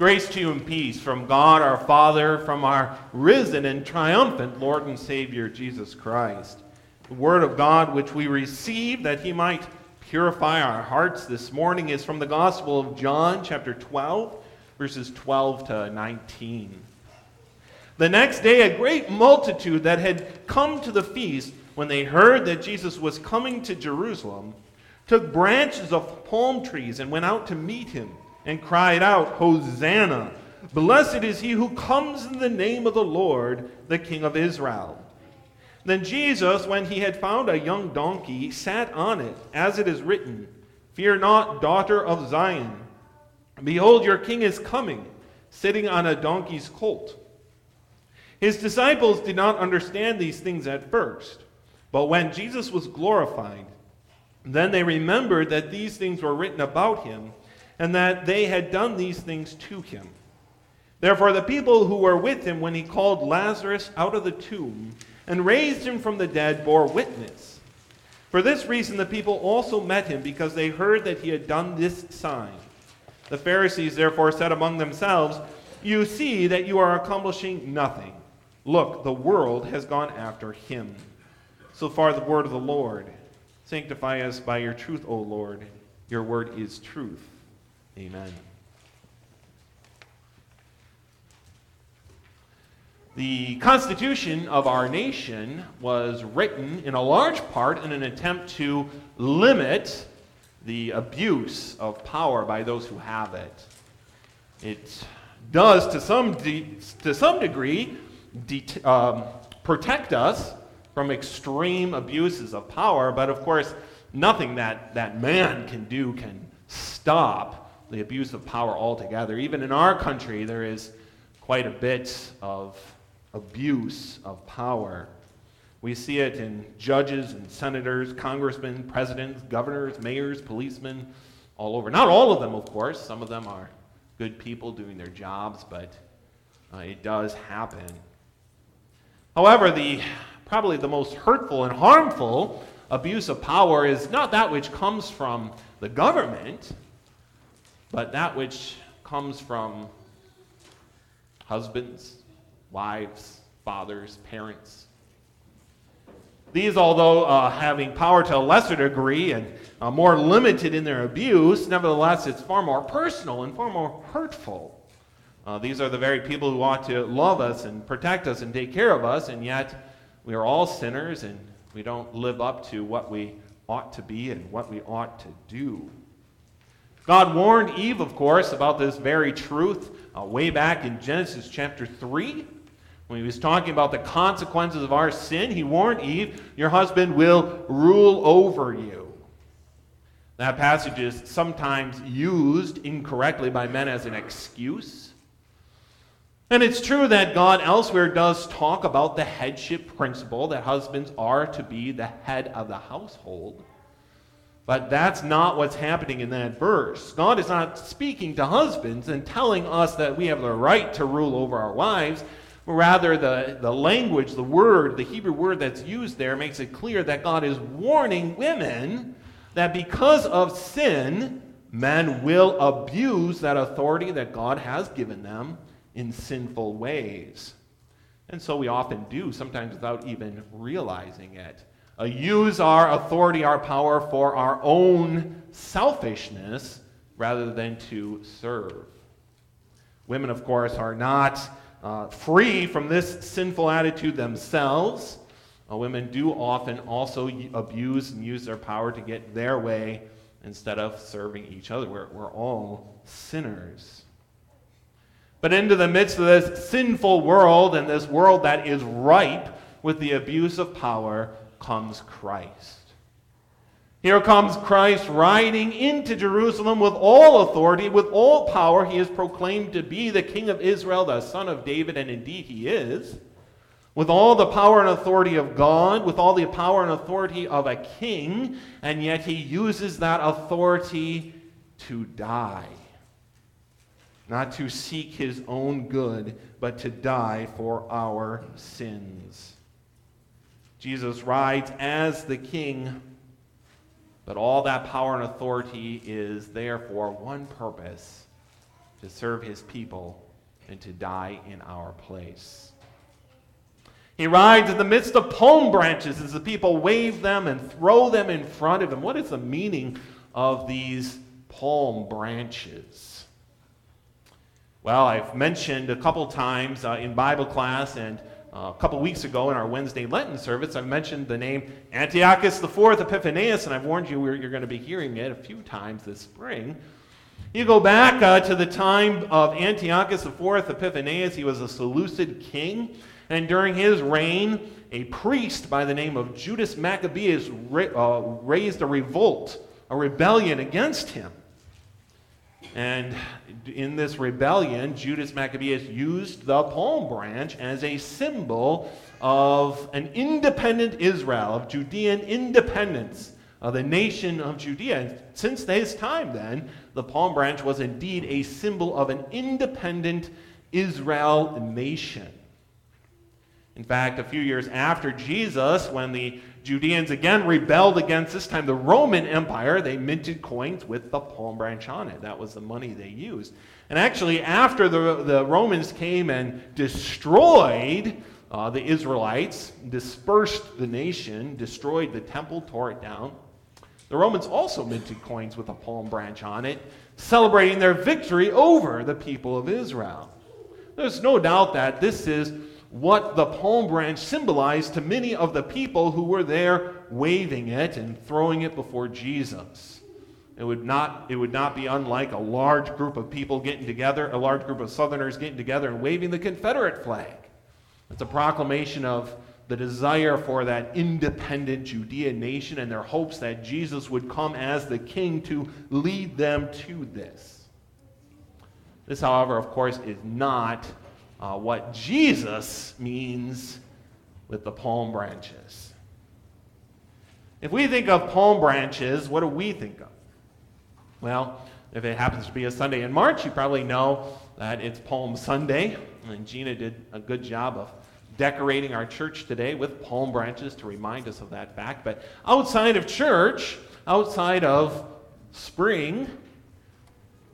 Grace to you and peace from God our Father, from our risen and triumphant Lord and Savior Jesus Christ. The Word of God which we receive that He might purify our hearts this morning is from the Gospel of John, chapter 12, verses 12 to 19. The next day, a great multitude that had come to the feast, when they heard that Jesus was coming to Jerusalem, took branches of palm trees and went out to meet him and cried out, Hosanna! Blessed is he who comes in the name of the Lord, the King of Israel. Then Jesus, when he had found a young donkey, sat on it, as it is written, Fear not, daughter of Zion. Behold, your king is coming, sitting on a donkey's colt. His disciples did not understand these things at first, but when Jesus was glorified, then they remembered that these things were written about him and that they had done these things to him. Therefore, the people who were with him when he called Lazarus out of the tomb and raised him from the dead bore witness. For this reason, the people also met him because they heard that he had done this sign. The Pharisees therefore said among themselves, You see that you are accomplishing nothing. Look, the world has gone after him. So far, the word of the Lord. Sanctify us by your truth, O Lord. Your word is truth. Amen. The Constitution of our nation was written in a large part in an attempt to limit the abuse of power by those who have it. It does, to some, de- to some degree, de- um, protect us from extreme abuses of power, but of course, nothing that, that man can do can stop the abuse of power altogether. Even in our country, there is quite a bit of abuse of power. We see it in judges and senators, congressmen, presidents, governors, mayors, policemen, all over. Not all of them, of course. Some of them are good people doing their jobs, but uh, it does happen. However, the probably the most hurtful and harmful abuse of power is not that which comes from the government, but that which comes from husbands, wives, fathers, parents. These, although uh, having power to a lesser degree and uh, more limited in their abuse, nevertheless, it's far more personal and far more hurtful. Uh, these are the very people who ought to love us and protect us and take care of us, and yet we are all sinners and we don't live up to what we ought to be and what we ought to do. God warned Eve, of course, about this very truth uh, way back in Genesis chapter 3. When he was talking about the consequences of our sin, he warned Eve, Your husband will rule over you. That passage is sometimes used incorrectly by men as an excuse. And it's true that God elsewhere does talk about the headship principle that husbands are to be the head of the household. But that's not what's happening in that verse. God is not speaking to husbands and telling us that we have the right to rule over our wives. Rather, the, the language, the word, the Hebrew word that's used there makes it clear that God is warning women that because of sin, men will abuse that authority that God has given them in sinful ways. And so we often do, sometimes without even realizing it uh, use our authority, our power for our own selfishness rather than to serve. Women, of course, are not uh, free from this sinful attitude themselves. Uh, women do often also abuse and use their power to get their way instead of serving each other. We're, we're all sinners. But into the midst of this sinful world and this world that is ripe with the abuse of power, comes Christ. Here comes Christ riding into Jerusalem with all authority, with all power. He is proclaimed to be the King of Israel, the Son of David, and indeed he is. With all the power and authority of God, with all the power and authority of a king, and yet he uses that authority to die. Not to seek his own good, but to die for our sins. Jesus rides as the king, but all that power and authority is there for one purpose to serve his people and to die in our place. He rides in the midst of palm branches as the people wave them and throw them in front of him. What is the meaning of these palm branches? Well, I've mentioned a couple times uh, in Bible class and uh, a couple weeks ago in our Wednesday Lenten service, I mentioned the name Antiochus IV Epiphanes, and I've warned you you're going to be hearing it a few times this spring. You go back uh, to the time of Antiochus IV Epiphanes, he was a Seleucid king, and during his reign, a priest by the name of Judas Maccabeus ra- uh, raised a revolt, a rebellion against him. And in this rebellion, Judas Maccabeus used the palm branch as a symbol of an independent Israel, of Judean independence, of the nation of Judea. And since his time, then, the palm branch was indeed a symbol of an independent Israel nation. In fact, a few years after Jesus, when the Judeans again rebelled against this time the Roman Empire. They minted coins with the palm branch on it. That was the money they used. And actually, after the, the Romans came and destroyed uh, the Israelites, dispersed the nation, destroyed the temple, tore it down, the Romans also minted coins with a palm branch on it, celebrating their victory over the people of Israel. There's no doubt that this is what the palm branch symbolized to many of the people who were there waving it and throwing it before Jesus. It would not, it would not be unlike a large group of people getting together, a large group of Southerners getting together and waving the Confederate flag. It's a proclamation of the desire for that independent Judean nation and their hopes that Jesus would come as the king to lead them to this. This, however, of course, is not uh, what Jesus means with the palm branches. If we think of palm branches, what do we think of? Well, if it happens to be a Sunday in March, you probably know that it's Palm Sunday. And Gina did a good job of decorating our church today with palm branches to remind us of that fact. But outside of church, outside of spring,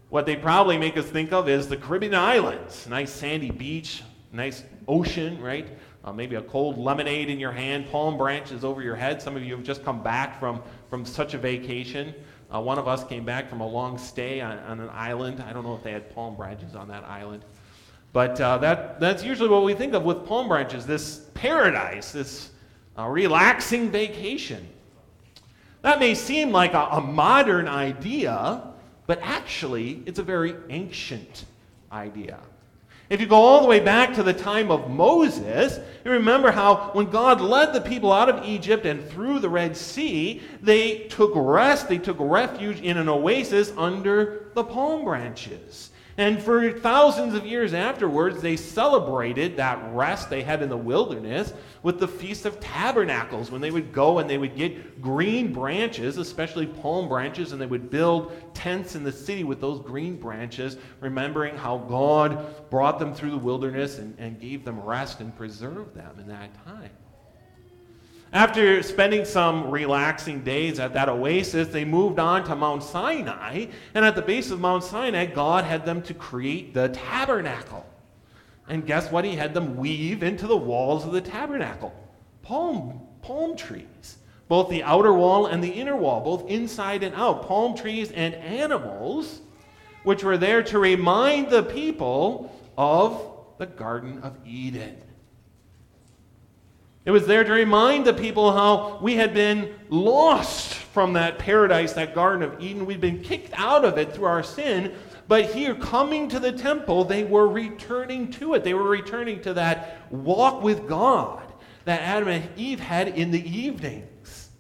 what they probably make us think of is the Caribbean islands. Nice sandy beach, nice ocean, right? Uh, maybe a cold lemonade in your hand, palm branches over your head. Some of you have just come back from, from such a vacation. Uh, one of us came back from a long stay on, on, an island. I don't know if they had palm branches on that island. But uh, that, that's usually what we think of with palm branches this paradise, this uh, relaxing vacation. That may seem like a, a modern idea, but actually, it's a very ancient idea. If you go all the way back to the time of Moses, you remember how when God led the people out of Egypt and through the Red Sea, they took rest, they took refuge in an oasis under the palm branches. And for thousands of years afterwards, they celebrated that rest they had in the wilderness with the Feast of Tabernacles, when they would go and they would get green branches, especially palm branches, and they would build tents in the city with those green branches, remembering how God brought them through the wilderness and, and gave them rest and preserved them in that time. After spending some relaxing days at that oasis, they moved on to Mount Sinai. And at the base of Mount Sinai, God had them to create the tabernacle. And guess what? He had them weave into the walls of the tabernacle palm, palm trees, both the outer wall and the inner wall, both inside and out, palm trees and animals, which were there to remind the people of the Garden of Eden. It was there to remind the people how we had been lost from that paradise, that Garden of Eden. We'd been kicked out of it through our sin. But here, coming to the temple, they were returning to it. They were returning to that walk with God that Adam and Eve had in the evenings.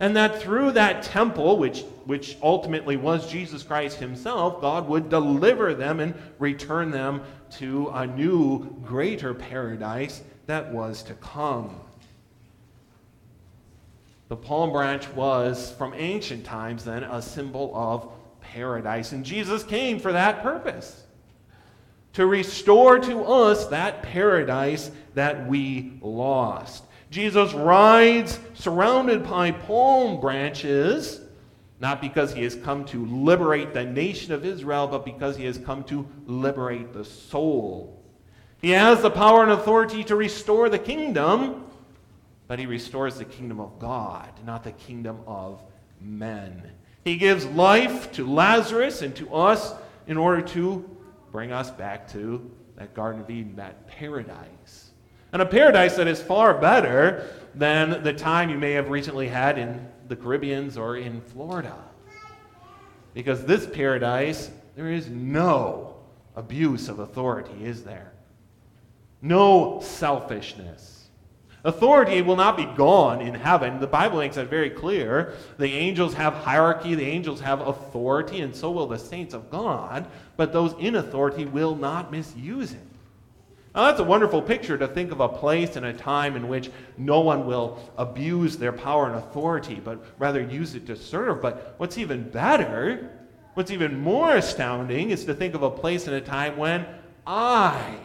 And that through that temple, which, which ultimately was Jesus Christ Himself, God would deliver them and return them to a new, greater paradise that was to come. The palm branch was, from ancient times, then, a symbol of paradise. And Jesus came for that purpose to restore to us that paradise that we lost. Jesus rides surrounded by palm branches not because he has come to liberate the nation of Israel, but because he has come to liberate the soul. He has the power and authority to restore the kingdom, but he restores the kingdom of God, not the kingdom of men. He gives life to Lazarus and to us in order to bring us back to that Garden of Eden, that paradise. And a paradise that is far better than the time you may have recently had in the Caribbeans or in Florida. Because this paradise, there is no abuse of authority, is there? No selfishness. Authority will not be gone in heaven. The Bible makes that very clear. The angels have hierarchy, the angels have authority, and so will the saints of God, but those in authority will not misuse it. Now, that's a wonderful picture to think of a place and a time in which no one will abuse their power and authority, but rather use it to serve. But what's even better, what's even more astounding, is to think of a place and a time when I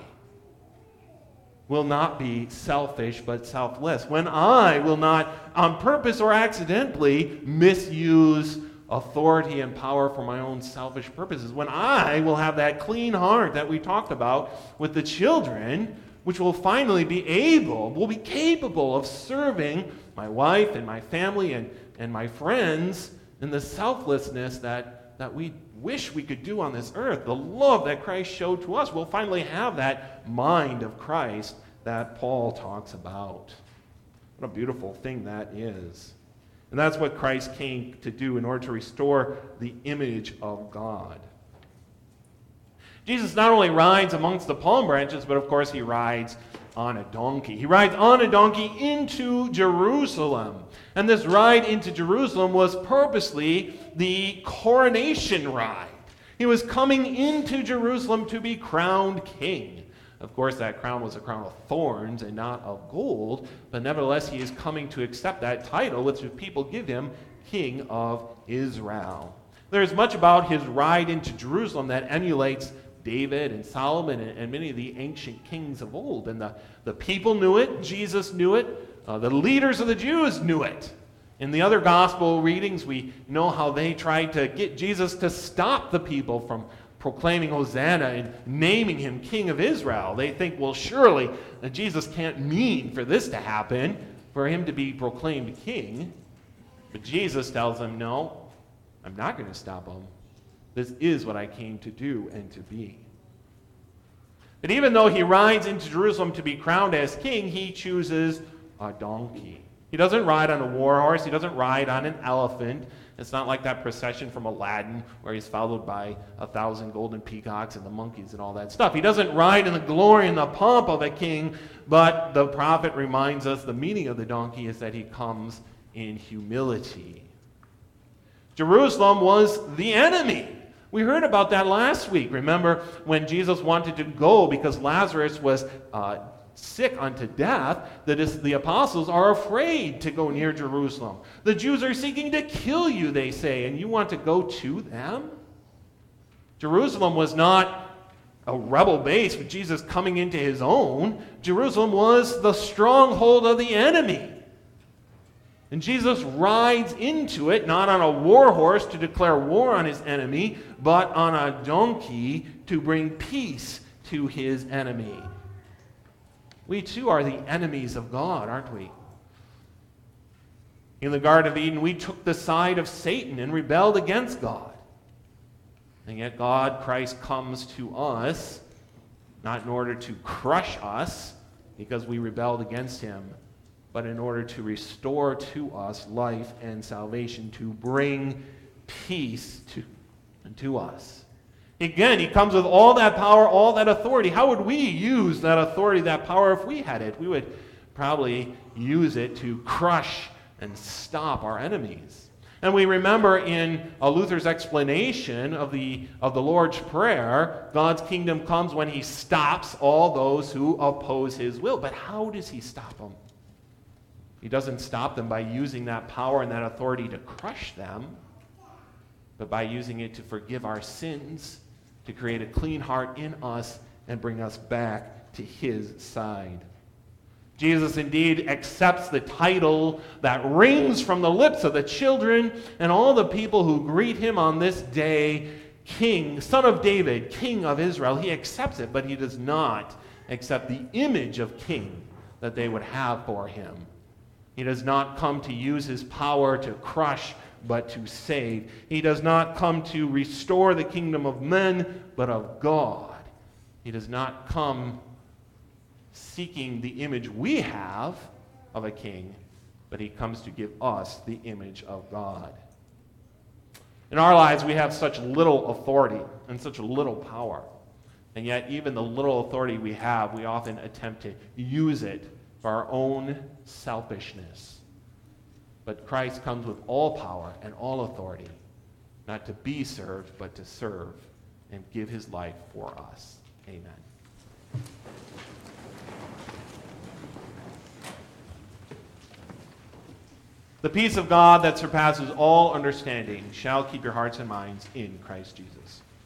will not be selfish but selfless. When I will not, on purpose or accidentally, misuse authority and power for my own selfish purposes. When I will have that clean heart that we talked about with the children, which will finally be able, will be capable of serving my wife and my family and, and my friends in the selflessness that, that we wish we could do on this earth. The love that Christ showed to us. We'll finally have that mind of Christ that Paul talks about. What a beautiful thing that is. And that's what Christ came to do in order to restore the image of God. Jesus not only rides amongst the palm branches, but of course he rides on a donkey. He rides on a donkey into Jerusalem. And this ride into Jerusalem was purposely the coronation ride. He was coming into Jerusalem to be crowned king. Of course, that crown was a crown of thorns and not of gold, but nevertheless, he is coming to accept that title, which the people give him King of Israel. There is much about his ride into Jerusalem that emulates David and Solomon and, and many of the ancient kings of old. And the, the people knew it, Jesus knew it, uh, the leaders of the Jews knew it. In the other gospel readings, we know how they tried to get Jesus to stop the people from proclaiming Hosanna and naming him King of Israel. They think, well, surely Jesus can't mean for this to happen, for him to be proclaimed king. But Jesus tells them, no, I'm not going to stop him. This is what I came to do and to be. But even though he rides into Jerusalem to be crowned as king, he chooses a donkey. He doesn't ride on a war horse, he doesn't ride on an elephant. It's not like that procession from Aladdin where he's followed by a thousand golden peacocks and the monkeys and all that stuff. He doesn't ride in the glory and the pomp of a king, but the prophet reminds us the meaning of the donkey is that he comes in humility. Jerusalem was the enemy. We heard about that last week. Remember when Jesus wanted to go because Lazarus was uh, sick unto death, that the apostles are afraid to go near Jerusalem. The Jews are seeking to kill you, they say, and you want to go to them? Jerusalem was not a rebel base with Jesus coming into his own. Jerusalem was the stronghold of the enemy. And Jesus rides into it, not on a war horse to declare war on his enemy, but on a donkey to bring peace to his enemy. We too are the enemies of God, aren't we? In the Garden of Eden, we took the side of Satan and rebelled against God. And yet, God, Christ, comes to us not in order to crush us because we rebelled against him, but in order to restore to us life and salvation, to bring peace to, to us. Again, he comes with all that power, all that authority. How would we use that authority, that power, if we had it? We would probably use it to crush and stop our enemies. And we remember in Luther's explanation of the, of the Lord's Prayer, God's kingdom comes when he stops all those who oppose his will. But how does he stop them? He doesn't stop them by using that power and that authority to crush them, but by using it to forgive our sins to create a clean heart in us and bring us back to his side. Jesus indeed accepts the title that rings from the lips of the children and all the people who greet him on this day King, Son of David, King of Israel. He accepts it, but he does not accept the image of king that they would have for him. He does not come to use his power to crush, but to save. He does not come to restore the kingdom of men, but of God. He does not come seeking the image we have of a king, but he comes to give us the image of God. In our lives, we have such little authority and such little power. And yet, even the little authority we have, we often attempt to use it for our own selfishness. But Christ comes with all power and all authority, not to be served, but to serve and give his life for us. Amen. The peace of God that surpasses all understanding shall keep your hearts and minds in Christ Jesus.